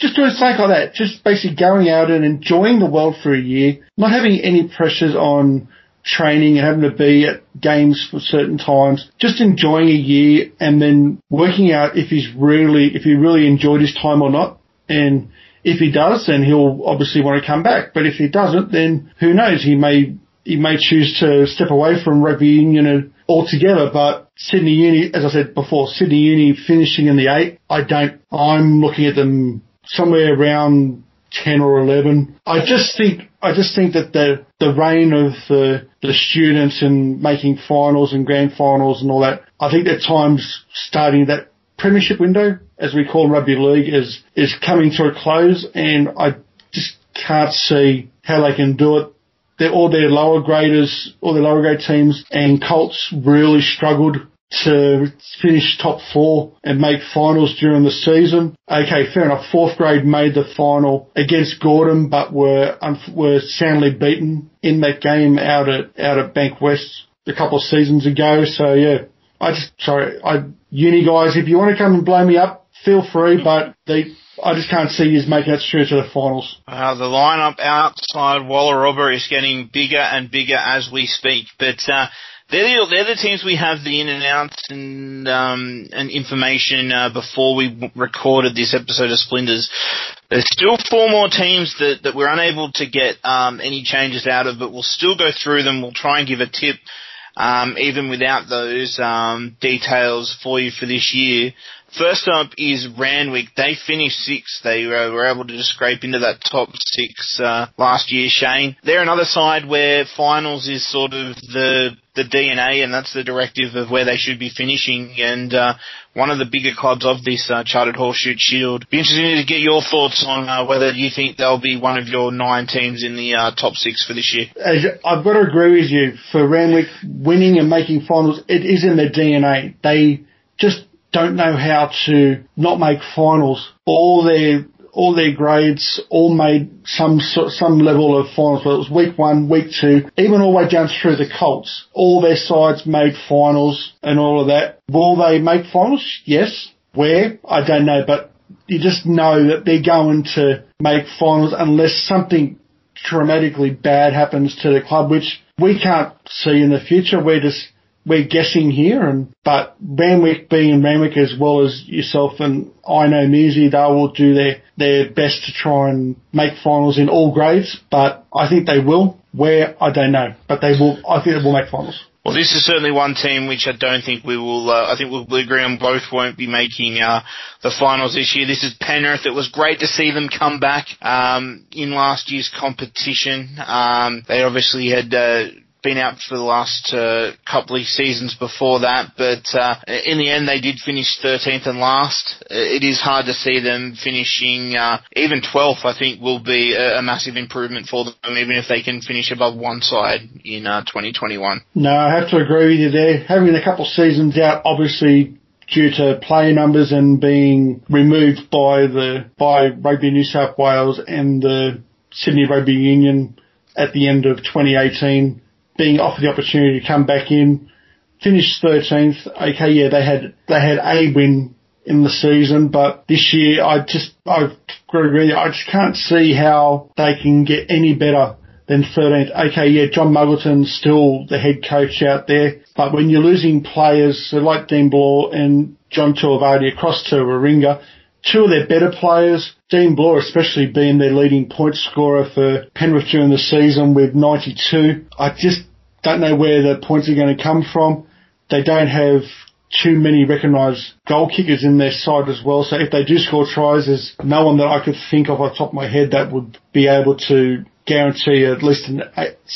Just doing something like that. Just basically going out and enjoying the world for a year, not having any pressures on training and having to be at games for certain times, just enjoying a year and then working out if he's really, if he really enjoyed his time or not. And if he does, then he'll obviously want to come back. But if he doesn't, then who knows? He may, he may choose to step away from rugby union altogether. But Sydney Uni, as I said before, Sydney Uni finishing in the eight, I don't, I'm looking at them somewhere around 10 or 11. I just think, I just think that the, the reign of the, the students and making finals and grand finals and all that, I think that time's starting that premiership window, as we call rugby league, is, is coming to a close and I just can't see how they can do it. They're all their lower graders, all their lower grade teams and Colts really struggled to finish top four and make finals during the season. Okay, fair enough. Fourth grade made the final against Gordon, but were were soundly beaten in that game out at out at Bankwest a couple of seasons ago. So yeah, I just sorry, I uni guys, if you want to come and blow me up, feel free. But they, I just can't see you making it through to the finals.
Uh, the lineup outside Wallarobba is getting bigger and bigger as we speak, but. Uh, they're the, they're the teams we have the in and outs and um, and information uh, before we recorded this episode of Splinters. There's still four more teams that, that we're unable to get um, any changes out of, but we'll still go through them. We'll try and give a tip, um, even without those um, details for you for this year. First up is Randwick. They finished sixth. They uh, were able to just scrape into that top six uh, last year, Shane. They're another side where finals is sort of the the DNA, and that's the directive of where they should be finishing. And uh, one of the bigger clubs of this uh, Charter Hall Shute Shield. Be interesting to get your thoughts on uh, whether you think they'll be one of your nine teams in the uh, top six for this year.
I've got to agree with you. For Randwick, winning and making finals, it is in their DNA. They just don't know how to not make finals. All their all their grades all made some some level of finals. But it was week one, week two, even all the way down through the Colts. All their sides made finals and all of that. Will they make finals? Yes. Where? I don't know, but you just know that they're going to make finals unless something dramatically bad happens to the club, which we can't see in the future. We're just we're guessing here, and but Randwick being Randwick as well as yourself and I know Musi, they will do their their best to try and make finals in all grades. But I think they will. Where I don't know, but they will. I think they will make finals.
Well, this is certainly one team which I don't think we will. Uh, I think we'll agree on both won't be making uh, the finals this year. This is Penrith. It was great to see them come back um, in last year's competition. Um, they obviously had. Uh, been out for the last uh, couple of seasons before that, but uh, in the end they did finish 13th and last. It is hard to see them finishing uh, even 12th. I think will be a, a, massive improvement for them, even if they can finish above one side in 2021. Uh,
no, I have to agree with you there. Having a couple of seasons out, obviously due to player numbers and being removed by the by Rugby New South Wales and the Sydney Rugby Union at the end of 2018 being offered the opportunity to come back in, finished 13th. Okay, yeah, they had they had a win in the season, but this year I just I agree. I just can't see how they can get any better than 13th. Okay, yeah, John Muggleton's still the head coach out there, but when you're losing players like Dean Bloor and John Tuivasa across to Warringah, two of their better players, Dean Bloor especially being their leading point scorer for Penrith during the season with 92. I just don't know where the points are going to come from. They don't have too many recognised goal kickers in their side as well. So if they do score tries, there's no one that I could think of off the top of my head that would be able to guarantee at least an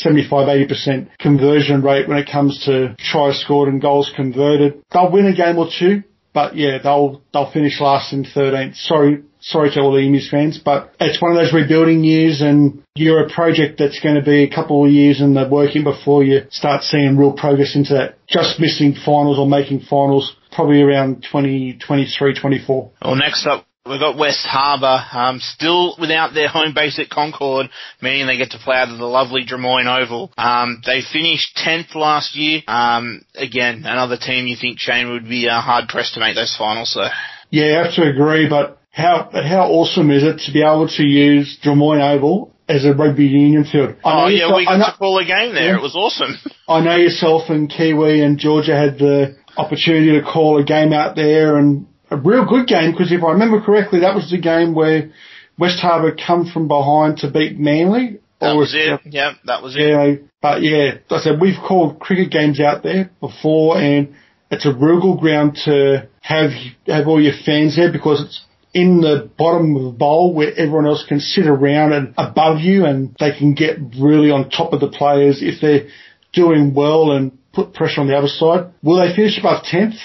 75-80% conversion rate when it comes to tries scored and goals converted. They'll win a game or two, but yeah, they'll they'll finish last in 13th. Sorry, sorry to all the Emus fans, but it's one of those rebuilding years, and you're a project that's going to be a couple of years in the working before you start seeing real progress into that. Just missing finals or making finals, probably around 2023, 24.
Well, next up. We've got West Harbour, um, still without their home base at Concord, meaning they get to play out of the lovely Drummoyne Oval. Um, they finished 10th last year. Um, again, another team you think Shane would be uh, hard pressed to make those finals, though.
Yeah, I have to agree, but how how awesome is it to be able to use Drummoyne Oval as a rugby union field?
oh yeah, we got to call a game there. Yeah, it was awesome. <laughs>
I know yourself and Kiwi and Georgia had the opportunity to call a game out there and a real good game because if I remember correctly, that was the game where West Harbour come from behind to beat Manly.
That was it. Yeah, that was it. Yeah,
but yeah, like I said we've called cricket games out there before, and it's a real good ground to have have all your fans there because it's in the bottom of the bowl where everyone else can sit around and above you and they can get really on top of the players if they're doing well and put pressure on the other side. Will they finish above 10th?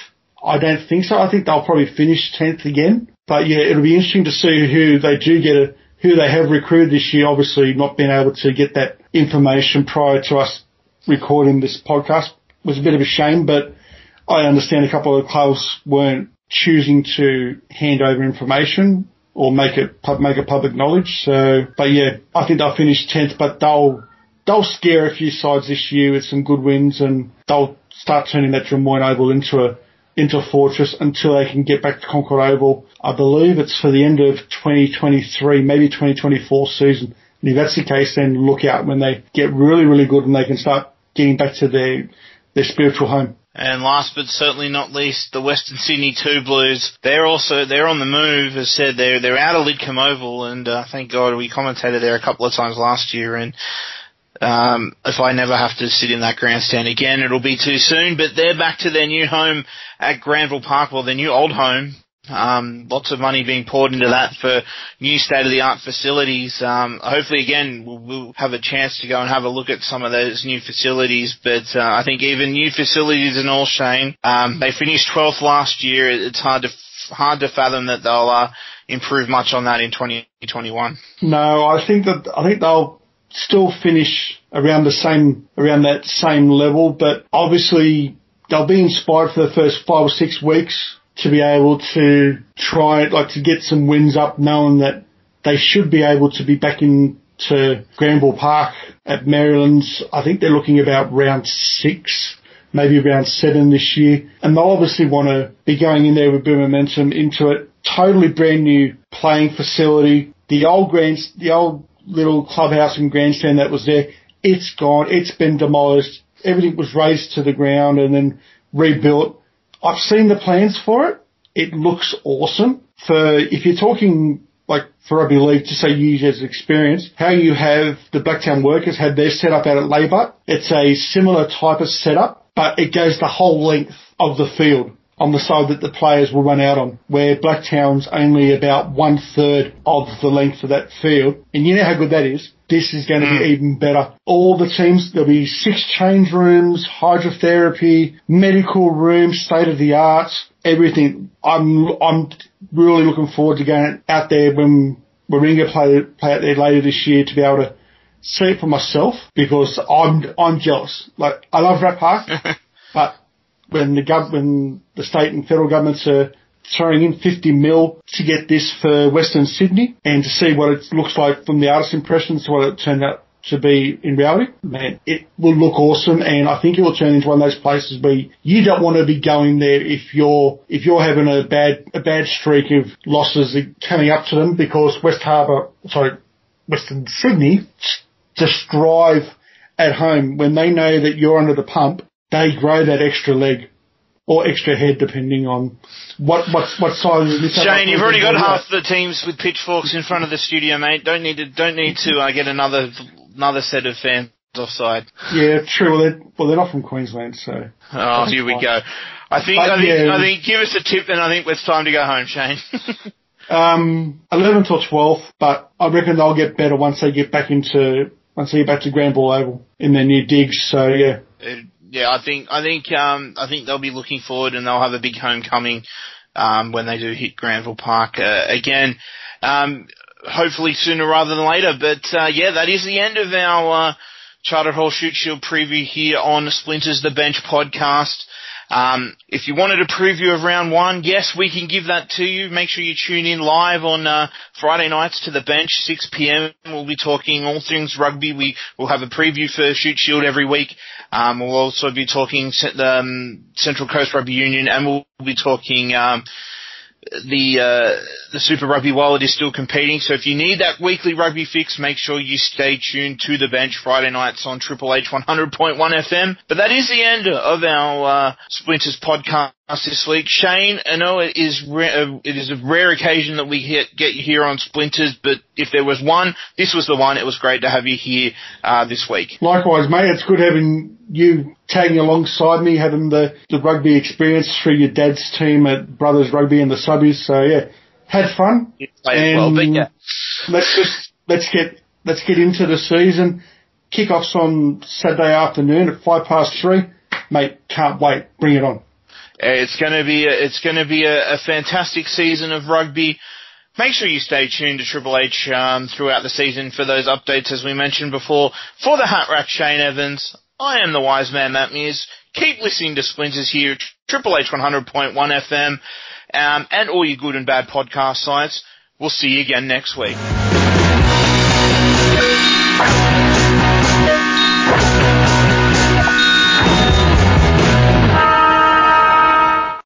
I don't think so. I think they'll probably finish 10th again. But yeah, it'll be interesting to see who they do get, a, who they have recruited this year. Obviously not being able to get that information prior to us recording this podcast was a bit of a shame, but I understand a couple of clubs weren't choosing to hand over information or make it make it public knowledge. So, but yeah, I think they'll finish tenth, but they'll they'll scare a few sides this year with some good wins, and they'll start turning that Drummoyne Oval into a into a fortress until they can get back to Concord Oval. I believe it's for the end of 2023, maybe 2024 season. And if that's the case, then look out when they get really, really good and they can start getting back to their their spiritual home.
And last but certainly not least, the Western Sydney Two Blues. They're also they're on the move. As said, they're they're out of Lidcombe Oval, and uh, thank God we commentated there a couple of times last year. And um, if I never have to sit in that grandstand again, it'll be too soon. But they're back to their new home at Granville Park, well, their new old home Um, lots of money being poured into that for new state-of-the-art facilities. Um, hopefully, again, we'll, we'll, have a chance to go and have a look at some of those new facilities. But uh, I think even new facilities in all, Shane, um, they finished 12th last year. It's hard to hard to fathom that they'll uh, improve much on that in 2021.
No, I think that I think they'll still finish around the same around that same level, but obviously they'll be inspired for the first five or six weeks to be able to try like to get some wins up, knowing that they should be able to be back into Granville Park at Merrylands. I think they're looking about round six maybe round seven this year. And they'll obviously want to be going in there with of momentum into it. Totally brand new playing facility. The old grand, the old little clubhouse and grandstand that was there, it's gone. It's been demolished. Everything was razed to the ground and then rebuilt. I've seen the plans for it. It looks awesome. For if you're talking like for rugby league, to say use as experience, how you have the Blacktown workers had their setup out at Labour. It's a similar type of setup but it goes the whole length of the field on the side that the players will run out on, where Blacktown's only about one third of the length of that field. And you know how good that is. This is going to be hmm. even better. All the teams, there'll be six change rooms, hydrotherapy, medical rooms, state of the art, everything. I'm, I'm really looking forward to going out there when Warringah play, play out there later this year to be able to see it for myself because I'm I'm jealous. Like I love Rat Park, <laughs> but when the gov when the state and federal governments are throwing in 50 mil to get this for Western Sydney and to see what it looks like from the artist impressions to what it turned out to be in reality, man, it will look awesome and I think it will turn into one of those places where you don't want to be going there if you're, if you're having a bad, a bad streak of losses coming up to them because West Harbour, sorry, Western Sydney to strive at home. When they know that you're under the pump, they grow that extra leg or extra head depending on what what what size of this.
Shane, you've already got half the teams with pitchforks in front of the studio, mate. Don't need to don't need to uh, get another another set of fans offside.
Yeah, true. Well, they're, well, they're not from Queensland, so.
Oh, here we go. I think but, I think yeah, I think give us a tip, and I think it's time to go home, Shane. <laughs>
um, 11th or 12th, but I reckon they'll get better once they get back into once they get back to Granville Oval in their new digs. So yeah.
Uh, yeah, I think I think um, I think they'll be looking forward, and they'll have a big homecoming um, when they do hit Granville Park uh, again. Um, hopefully sooner rather than later. But uh, yeah, that is the end of our uh, Charter Hall Shute Shield preview here on Splinters the Bench podcast. Um, if you wanted a preview of round one, yes, we can give that to you. Make sure you tune in live on uh, Friday nights to the bench, 6 p.m. We'll be talking all things rugby. We will have a preview for Shute Shield every week. Um, we'll also be talking um, Central Coast Rugby Union, and we'll be talking um, the uh, the Super Rugby Wallet is still competing. So if you need that weekly rugby fix, make sure you stay tuned to the bench Friday nights on Triple H 100.1 FM. But that is the end of our uh, Splinters podcast this week. Shane, I know it is uh, it is a rare occasion that we hit, get you here on Splinters, but if there was one, this was the one. It was great to have you here uh, this week.
Likewise, mate. It's good having you tagging alongside me, having the, the rugby experience through your dad's team at Brothers Rugby and the Subbies. So yeah, had fun.
and well, yeah.
let's just let's get let's get into the season. Kickoffs on Saturday afternoon at five past three. Mate, can't wait. Bring it on.
It's going to be a, it's going to be a, a, fantastic season of rugby. Make sure you stay tuned to Triple H um, throughout the season for those updates, as we mentioned before. For the Hat Rack, Shane Evans. I am the wise man, Matt Mears. Keep listening to Splinters here, Triple H 100.1 FM, um, and all your good and bad podcast sites. We'll see you again next week.